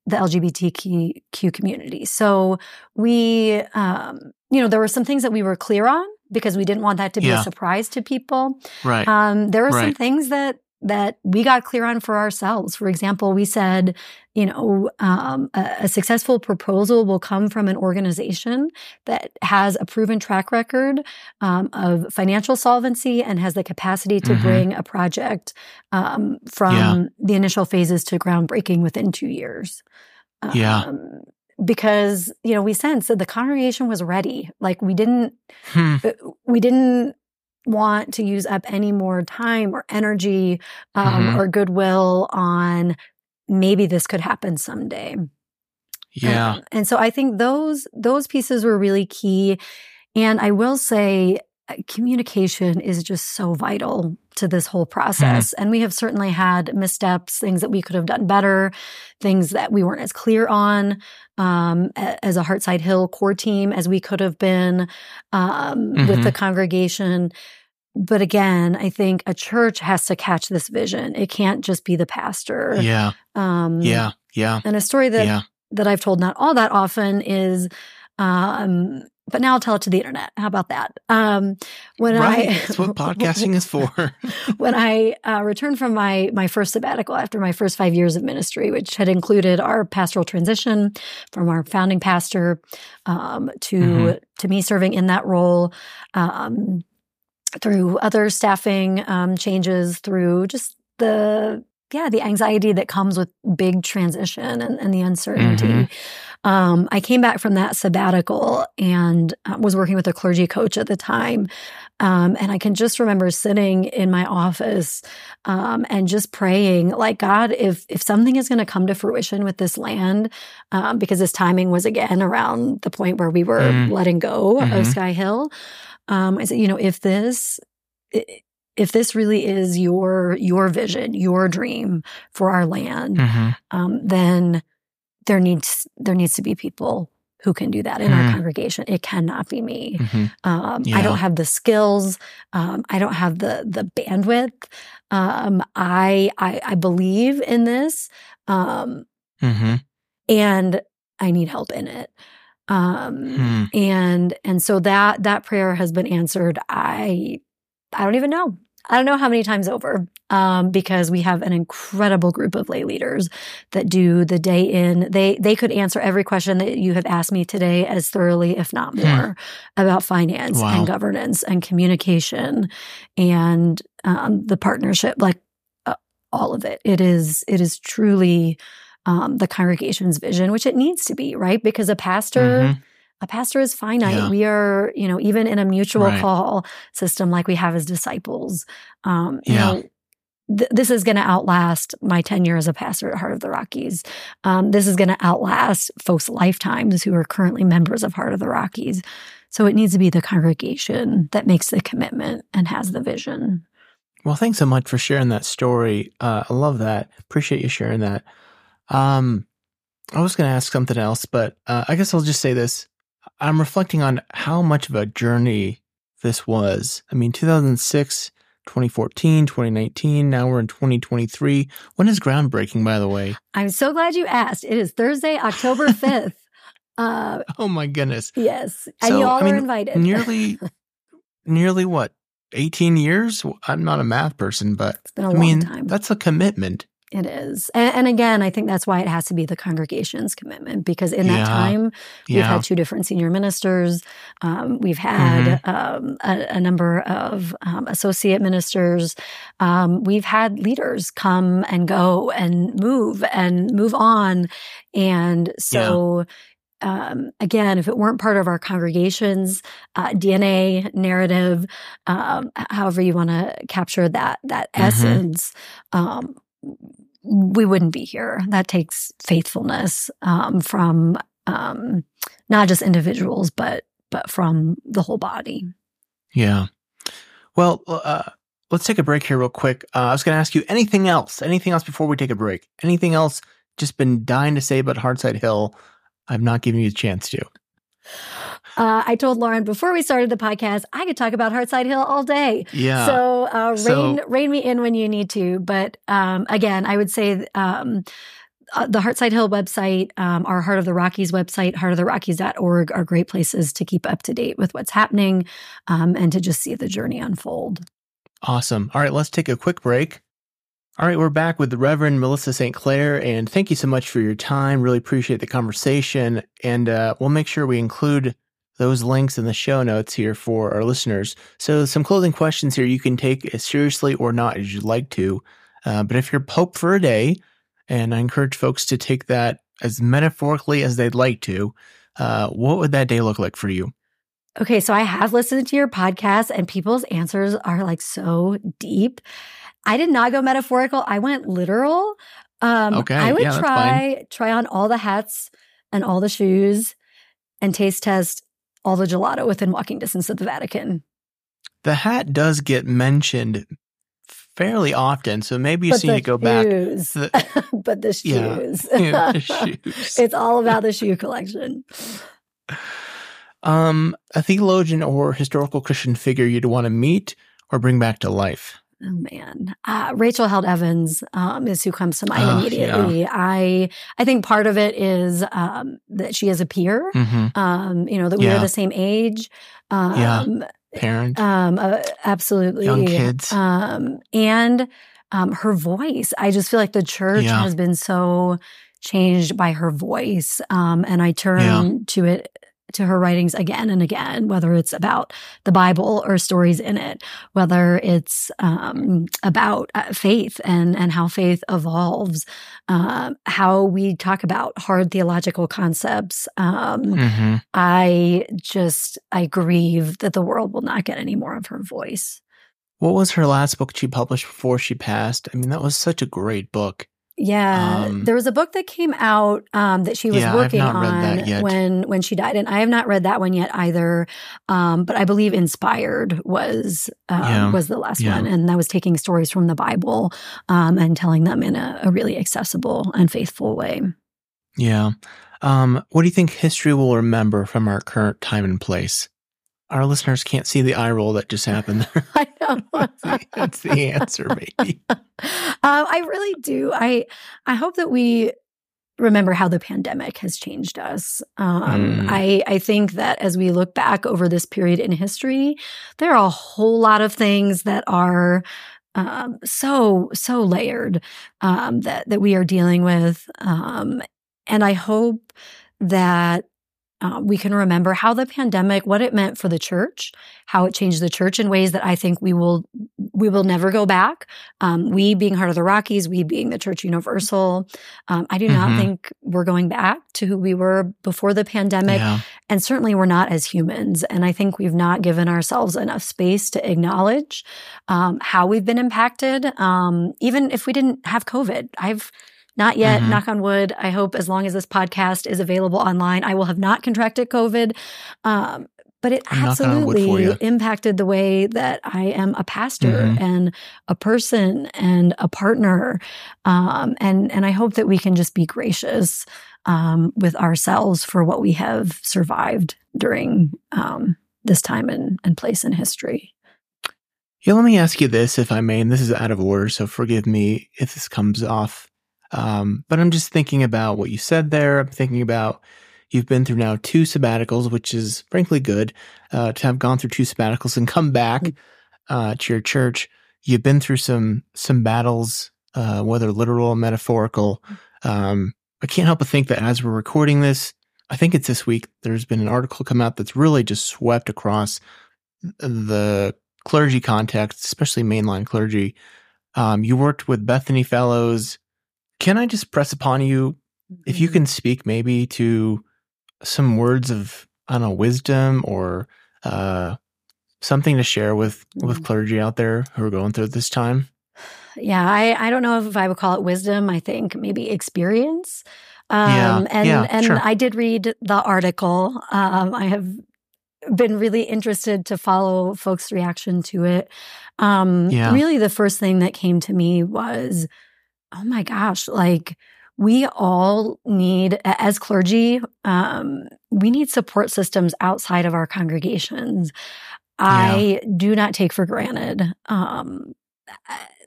the LGBTQ community. So we, um, you know, there were some things that we were clear on because we didn't want that to be yeah. a surprise to people. Right. Um, there were right. some things that that we got clear on for ourselves. For example, we said, you know, um, a, a, successful proposal will come from an organization that has a proven track record um, of financial solvency and has the capacity to mm-hmm. bring a project um, from yeah. the initial phases to groundbreaking within two years. yeah. Um, because you know we sensed that the congregation was ready like we didn't hmm. Uh, we didn't want to use up any more time or energy um, mm-hmm. or goodwill on maybe this could happen someday. Yeah. Um, and so I think those those pieces were really key. And I will say communication is just so vital to this whole mm-hmm. process. Mm-hmm. And we have certainly had missteps, things that we could have done better, things that we weren't as clear on um, as a Heartside Hill core team as we could have been um, mm-hmm. with the congregation. But again, I think a church has to catch this vision. It can't just be the pastor. Yeah. Um, yeah. Yeah. And a story that yeah. that I've told not all that often is um, but now I'll tell it to the internet. How about that? Um, when right. I that's what podcasting is for. when I uh, returned from my my first sabbatical after my first five years of ministry, which had included our pastoral transition from our founding pastor um, to mm-hmm. to me serving in that role. Um, through other staffing um, changes, through just the yeah the anxiety that comes with big transition and, and the uncertainty. Mm-hmm. Um, I came back from that sabbatical and uh, was working with a clergy coach at the time. Um, and I can just remember sitting in my office um, and just praying, like God, if if something is going to come to fruition with this land, um, because this timing was again around the point where we were mm. letting go mm-hmm. of Sky Hill. Um, I said, you know, if this if this really is your your vision, your dream for our land, mm-hmm. um, then there needs there needs to be people who can do that in mm. our congregation. It cannot be me. Mm-hmm. Um, yeah. I don't have the skills. Um, I don't have the the bandwidth. Um, I, I, I believe in this, um, mm-hmm. and I need help in it. Mm. And and so that that prayer has been answered. I I don't even know. I don't know how many times over, um, because we have an incredible group of lay leaders that do the day in. They they could answer every question that you have asked me today as thoroughly, if not hmm. more, hmm. about finance wow. and governance and communication and um, the partnership, like uh, all of it. It is it is truly um, the congregation's vision, which it needs to be, right? Because a pastor. Mm-hmm a pastor is finite. Yeah. We are, you know, even in a mutual right. call system like we have as disciples, um, you know, th- this is going to outlast my tenure as a pastor at Heart of the Rockies. Um, this is going to outlast folks' lifetimes who are currently members of Heart of the Rockies. So it needs to be the congregation that makes the commitment and has the vision. Well, thanks so much for sharing that story. Uh, I love that. Appreciate you sharing that. Um, I was going to ask something else, but uh, I guess I'll just say this. I'm reflecting on how much of a journey this was. I mean, 2006, 2014, 2019, now we're in 2023. When is groundbreaking, by the way? I'm so glad you asked. It is Thursday, October 5th. Uh, oh my goodness. Yes. And you all I mean, are invited. nearly, nearly what? 18 years? I'm not a math person, but it's been a I long mean, time. That's a commitment. It is. And, and, again, I think that's why it has to be the congregation's commitment because in that yeah. time, we've yeah. had two different senior ministers. Um, we've had mm-hmm. um, a, a, number of um, associate ministers. Um, we've had leaders come and go and move and move on. And so, yeah. Um, again, if it weren't part of our congregation's uh, DNA narrative, um, however you want to capture that that mm-hmm. essence, um, we wouldn't be here. That takes faithfulness um, from um, not just individuals, but but from the whole body. Yeah. Well, uh, let's take a break here real quick. Uh, I was going to ask you anything else, anything else before we take a break. Anything else? Just been dying to say about Heartside Hill. I've not given you a chance to. Uh, I told Lauren before we started the podcast, I could talk about Heartside Hill all day. Yeah. So, uh, rein, so, rein me in when you need to. But um, again, I would say um, uh, the Heartside Hill website, um, our Heart of the Rockies website, heartoftherockies.org are great places to keep up to date with what's happening um, and to just see the journey unfold. Awesome. All right, let's take a quick break. All right, we're back with the Reverend Melissa St. Clair, and thank you so much for your time. Really appreciate the conversation. And uh, we'll make sure we include those links in the show notes here for our listeners. So, some closing questions here you can take as seriously or not as you'd like to. Uh, but if you're Pope for a day, and I encourage folks to take that as metaphorically as they'd like to, uh, what would that day look like for you? Okay, so I have listened to your podcast, and people's answers are like so deep. I did not go metaphorical. I went literal. Um, okay, I would yeah, try try on all the hats and all the shoes and taste test all the gelato within walking distance of the Vatican. The hat does get mentioned fairly often, so maybe you but need to go shoes. back. The, but the shoes. Yeah, yeah, the shoes. it's all about the shoe collection. Um, a theologian or historical Christian figure you'd want to meet or bring back to life. Oh man, uh, Rachel Held Evans um, is who comes to mind uh, immediately. Yeah. I I think part of it is um, that she is a peer. Mm-hmm. Um, you know that we yeah. are the same age. yeah, um, parent. Um, uh, absolutely, young kids. Um, and her voice. I just feel like the church yeah. has been so changed by her voice, and I turn to it to her writings again and again, whether it's about the Bible or stories in it, whether it's um, about uh, faith and and how faith evolves, uh, how we talk about hard theological concepts. Um, mm-hmm. I just I grieve that the world will not get any more of her voice. What was her last book she published before she passed? I mean, that was such a great book. Yeah, um, there was a book that came out um, that she was yeah, working on when when she died, and I have not read that one yet either. Um, but I believe Inspired was uh, yeah, was the last yeah. one, and that was taking stories from the Bible um, and telling them in a, a, really accessible and faithful way. Yeah. Um, what do you think history will remember from our current time and place? Our listeners can't see the eye roll that just happened there. I know. that's, the, that's, the, answer, maybe. um, I really do. I I hope that we remember how the pandemic has changed us. Um, mm. I I think that as we look back over this period in history, there are a whole lot of things that are um, so so layered um, that that we are dealing with, um, and I hope that uh, we can remember how the pandemic, what it meant for the church, how it changed the church in ways that I think we will we will never go back. Um, we being Heart of the Rockies, we being the Church Universal, um, I do mm-hmm. not think we're going back to who we were before the pandemic, yeah. and certainly we're not as humans. And I think we've not given ourselves enough space to acknowledge um, how we've been impacted, um, even if we didn't have COVID. I've not yet, mm-hmm. knock on wood. I hope as long as this podcast is available online, I will have not contracted COVID. Um, but it absolutely impacted the way that I am a pastor mm-hmm. and a person and a partner. Um, and, and I hope that we can just be gracious um, with ourselves for what we have survived during um, this time and, and place in history. Yeah, let me ask you this, if I may, and this is out of order, so forgive me if this comes off um, but I'm just thinking about what you said there. I'm thinking about you've been through now two sabbaticals, which is frankly good uh, to have gone through two sabbaticals and come back mm. uh, to your church. You've been through some some battles, uh, whether literal or metaphorical. Um, I can't help but think that as we're recording this, I think it's this week. There's been an article come out that's really just swept across the clergy context, especially mainline clergy. Um, you worked with Bethany Fellows can I just press upon you if you mm-hmm. can speak maybe to some words of I don't know wisdom or uh, something to share with with mm-hmm. clergy out there who are going through this time? Yeah, I, I don't know if I would call it wisdom. I think maybe experience. Um, yeah, and yeah, and sure. I did read the article. Um, I have been really interested to follow folks' reaction to it. Um, yeah. Really, the first thing that came to me was oh my gosh, like we all need, as clergy, um, we need support systems outside of our congregations. Yeah. I do not take for granted um,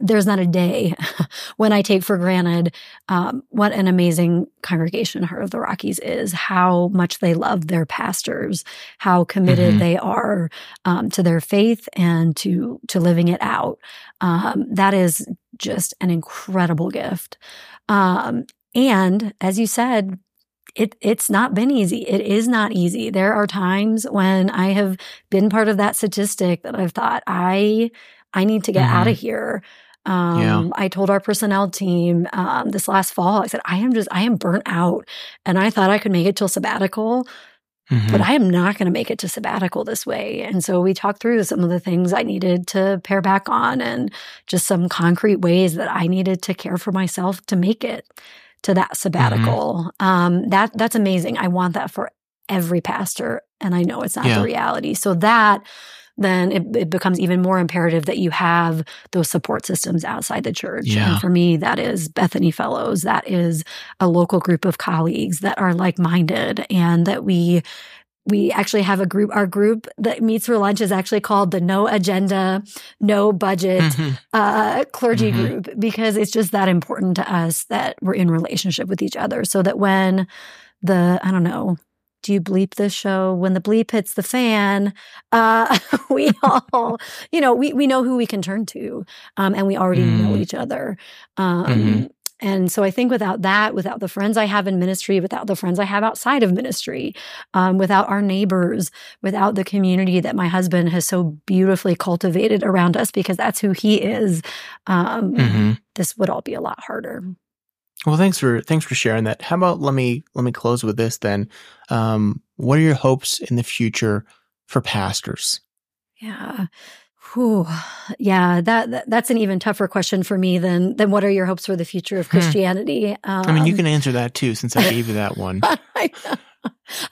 there's not a day when I take for granted um, what an amazing congregation Heart of the Rockies is, how much they love their pastors, how committed mm-hmm. they are um, to their faith and to to living it out. Um, that is just an incredible gift. Um, and as you said, it it's not been easy. It is not easy. There are times when I have been part of that statistic that I've thought I I need to get mm-hmm. out of here. Um, yeah. I told our personnel team um, this last fall, I said, I am just, I am burnt out. And I thought I could make it till sabbatical, mm-hmm. but I am not going to make it to sabbatical this way. And so we talked through some of the things I needed to pare back on and just some concrete ways that I needed to care for myself to make it to that sabbatical. Mm-hmm. Um, that, that's amazing. I want that for every pastor. And I know it's not yeah. the reality. So that, then it, it, becomes even more imperative that you have those support systems outside the church. Yeah. And for me, that is Bethany Fellows. That is a local group of colleagues that are like minded and that we we actually have a group our group that meets for lunch is actually called the no agenda no budget mm-hmm. uh, clergy mm-hmm. group because it's just that important to us that we're in relationship with each other so that when the i don't know do you bleep this show? When the bleep hits the fan, uh, we all, you know, we, we know who we can turn to. Um, and we already mm. know each other. Um, mm-hmm. and so I think without that, without the friends I have in ministry, without the friends I have outside of ministry, um, without our neighbors, without the community that my husband has so beautifully cultivated around us, because that's who he is, um, mm-hmm. this would all be a lot harder. Well, thanks for thanks for sharing that. How about let me let me close with this then. Um, what are your hopes in the future for pastors? Yeah. Whew. Yeah, that, that, that's an even tougher question for me than than what are your hopes for the future of hmm. Christianity? Um, I mean, you um, can answer that too, since I gave you that one.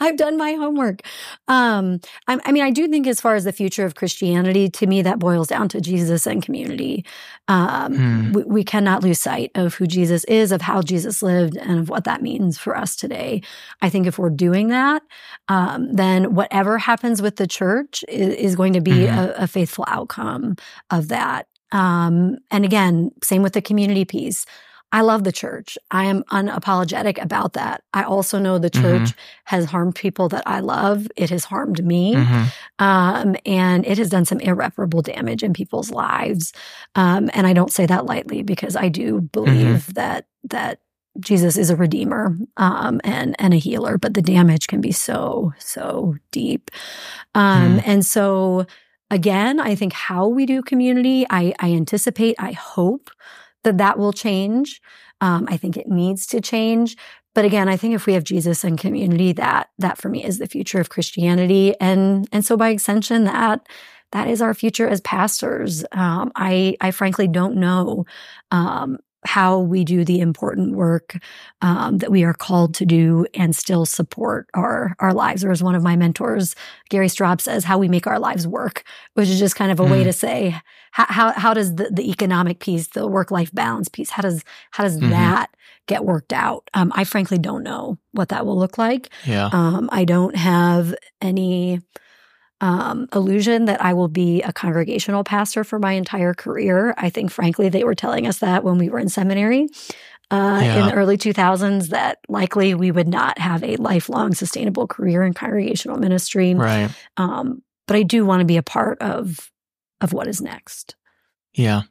I've done my homework. Um, I, I, mean, I do think as far as the future of Christianity, to me, that boils down to Jesus and community. Um, hmm. we, we, cannot lose sight of who Jesus is, of how Jesus lived, and of what that means for us today. I think if we're doing that, um, then whatever happens with the church is, is going to be mm-hmm. a, a, faithful outcome of that. Um, and again, same with the community piece. I love the church. I am unapologetic about that. I also know the church mm-hmm. has harmed people that I love. It has harmed me. Mm-hmm. Um, and it has done some irreparable damage in people's lives. Um, and I don't say that lightly because I do believe mm-hmm. that, that Jesus is a redeemer um, and and a healer, but the damage can be so so deep. Um, mm. And so again, I think how we do community, I, I anticipate, I hope that that will change. Um, I think it needs to change. But again, I think if we have Jesus and community, that that for me is the future of Christianity, and and so by extension, that that is our future as pastors. Um, I I frankly don't know um, how we do the important work um, that we are called to do and still support our our lives. Or as one of my mentors, Gary Straub says, how we make our lives work, which is just kind of a mm. way to say how how, how does the, the economic piece, the work life balance piece, how does how does mm-hmm. that get worked out? Um, I frankly don't know what that will look like. Yeah. Um, I don't have any um, illusion that I will be a congregational pastor for my entire career. I think, frankly, they were telling us that when we were in seminary. Uh, yeah. in the early 2000s that likely we would not have a lifelong sustainable career in congregational ministry. Right. Um, but I do want to be a part of of what is next. Yeah.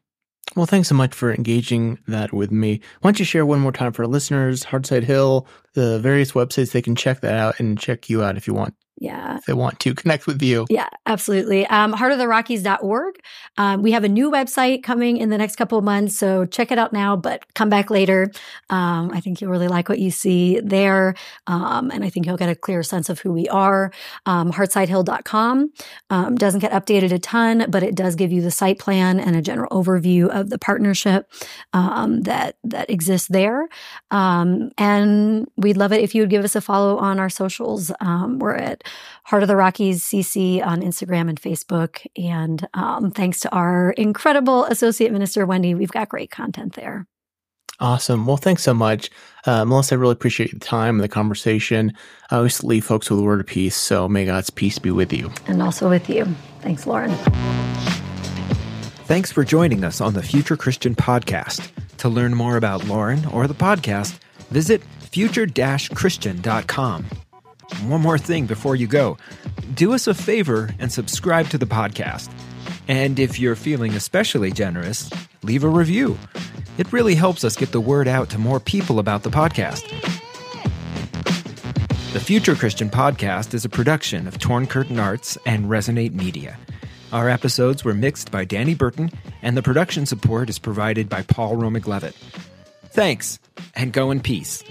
Well, thanks so much for engaging that with me. Why don't you share one more time for our listeners, Heartside Hill, the various websites they can check that out and check you out if you want. Yeah. If they want to connect with you. Yeah, absolutely. Um, heartoftherockies.org. Um, we have a new website coming in the next couple of months. So check it out now, but come back later. Um, I think you'll really like what you see there. Um, and I think you'll get a clear sense of who we are. Um, heartsidehill.com um, doesn't get updated a ton, but it does give you the site plan and a general overview of the partnership um, that, that exists there. Um, and we'd love it if you would give us a follow on our socials. We're at Heart of the Rockies CC on Instagram and Facebook. And um, thanks to our incredible associate minister, Wendy, we've got great content there. Awesome. Well, thanks so much. Uh, Melissa, I really appreciate the time and the conversation. I always leave folks with a word of peace. So may God's peace be with you. And also with you. Thanks, Lauren. Thanks for joining us on the Future Christian Podcast. To learn more about Lauren or the podcast, visit future-christian.com. One more thing before you go do us a favor and subscribe to the podcast. And if you're feeling especially generous, leave a review. It really helps us get the word out to more people about the podcast. The Future Christian Podcast is a production of Torn Curtain Arts and Resonate Media. Our episodes were mixed by Danny Burton, and the production support is provided by Paul Romig Levitt. Thanks, and go in peace.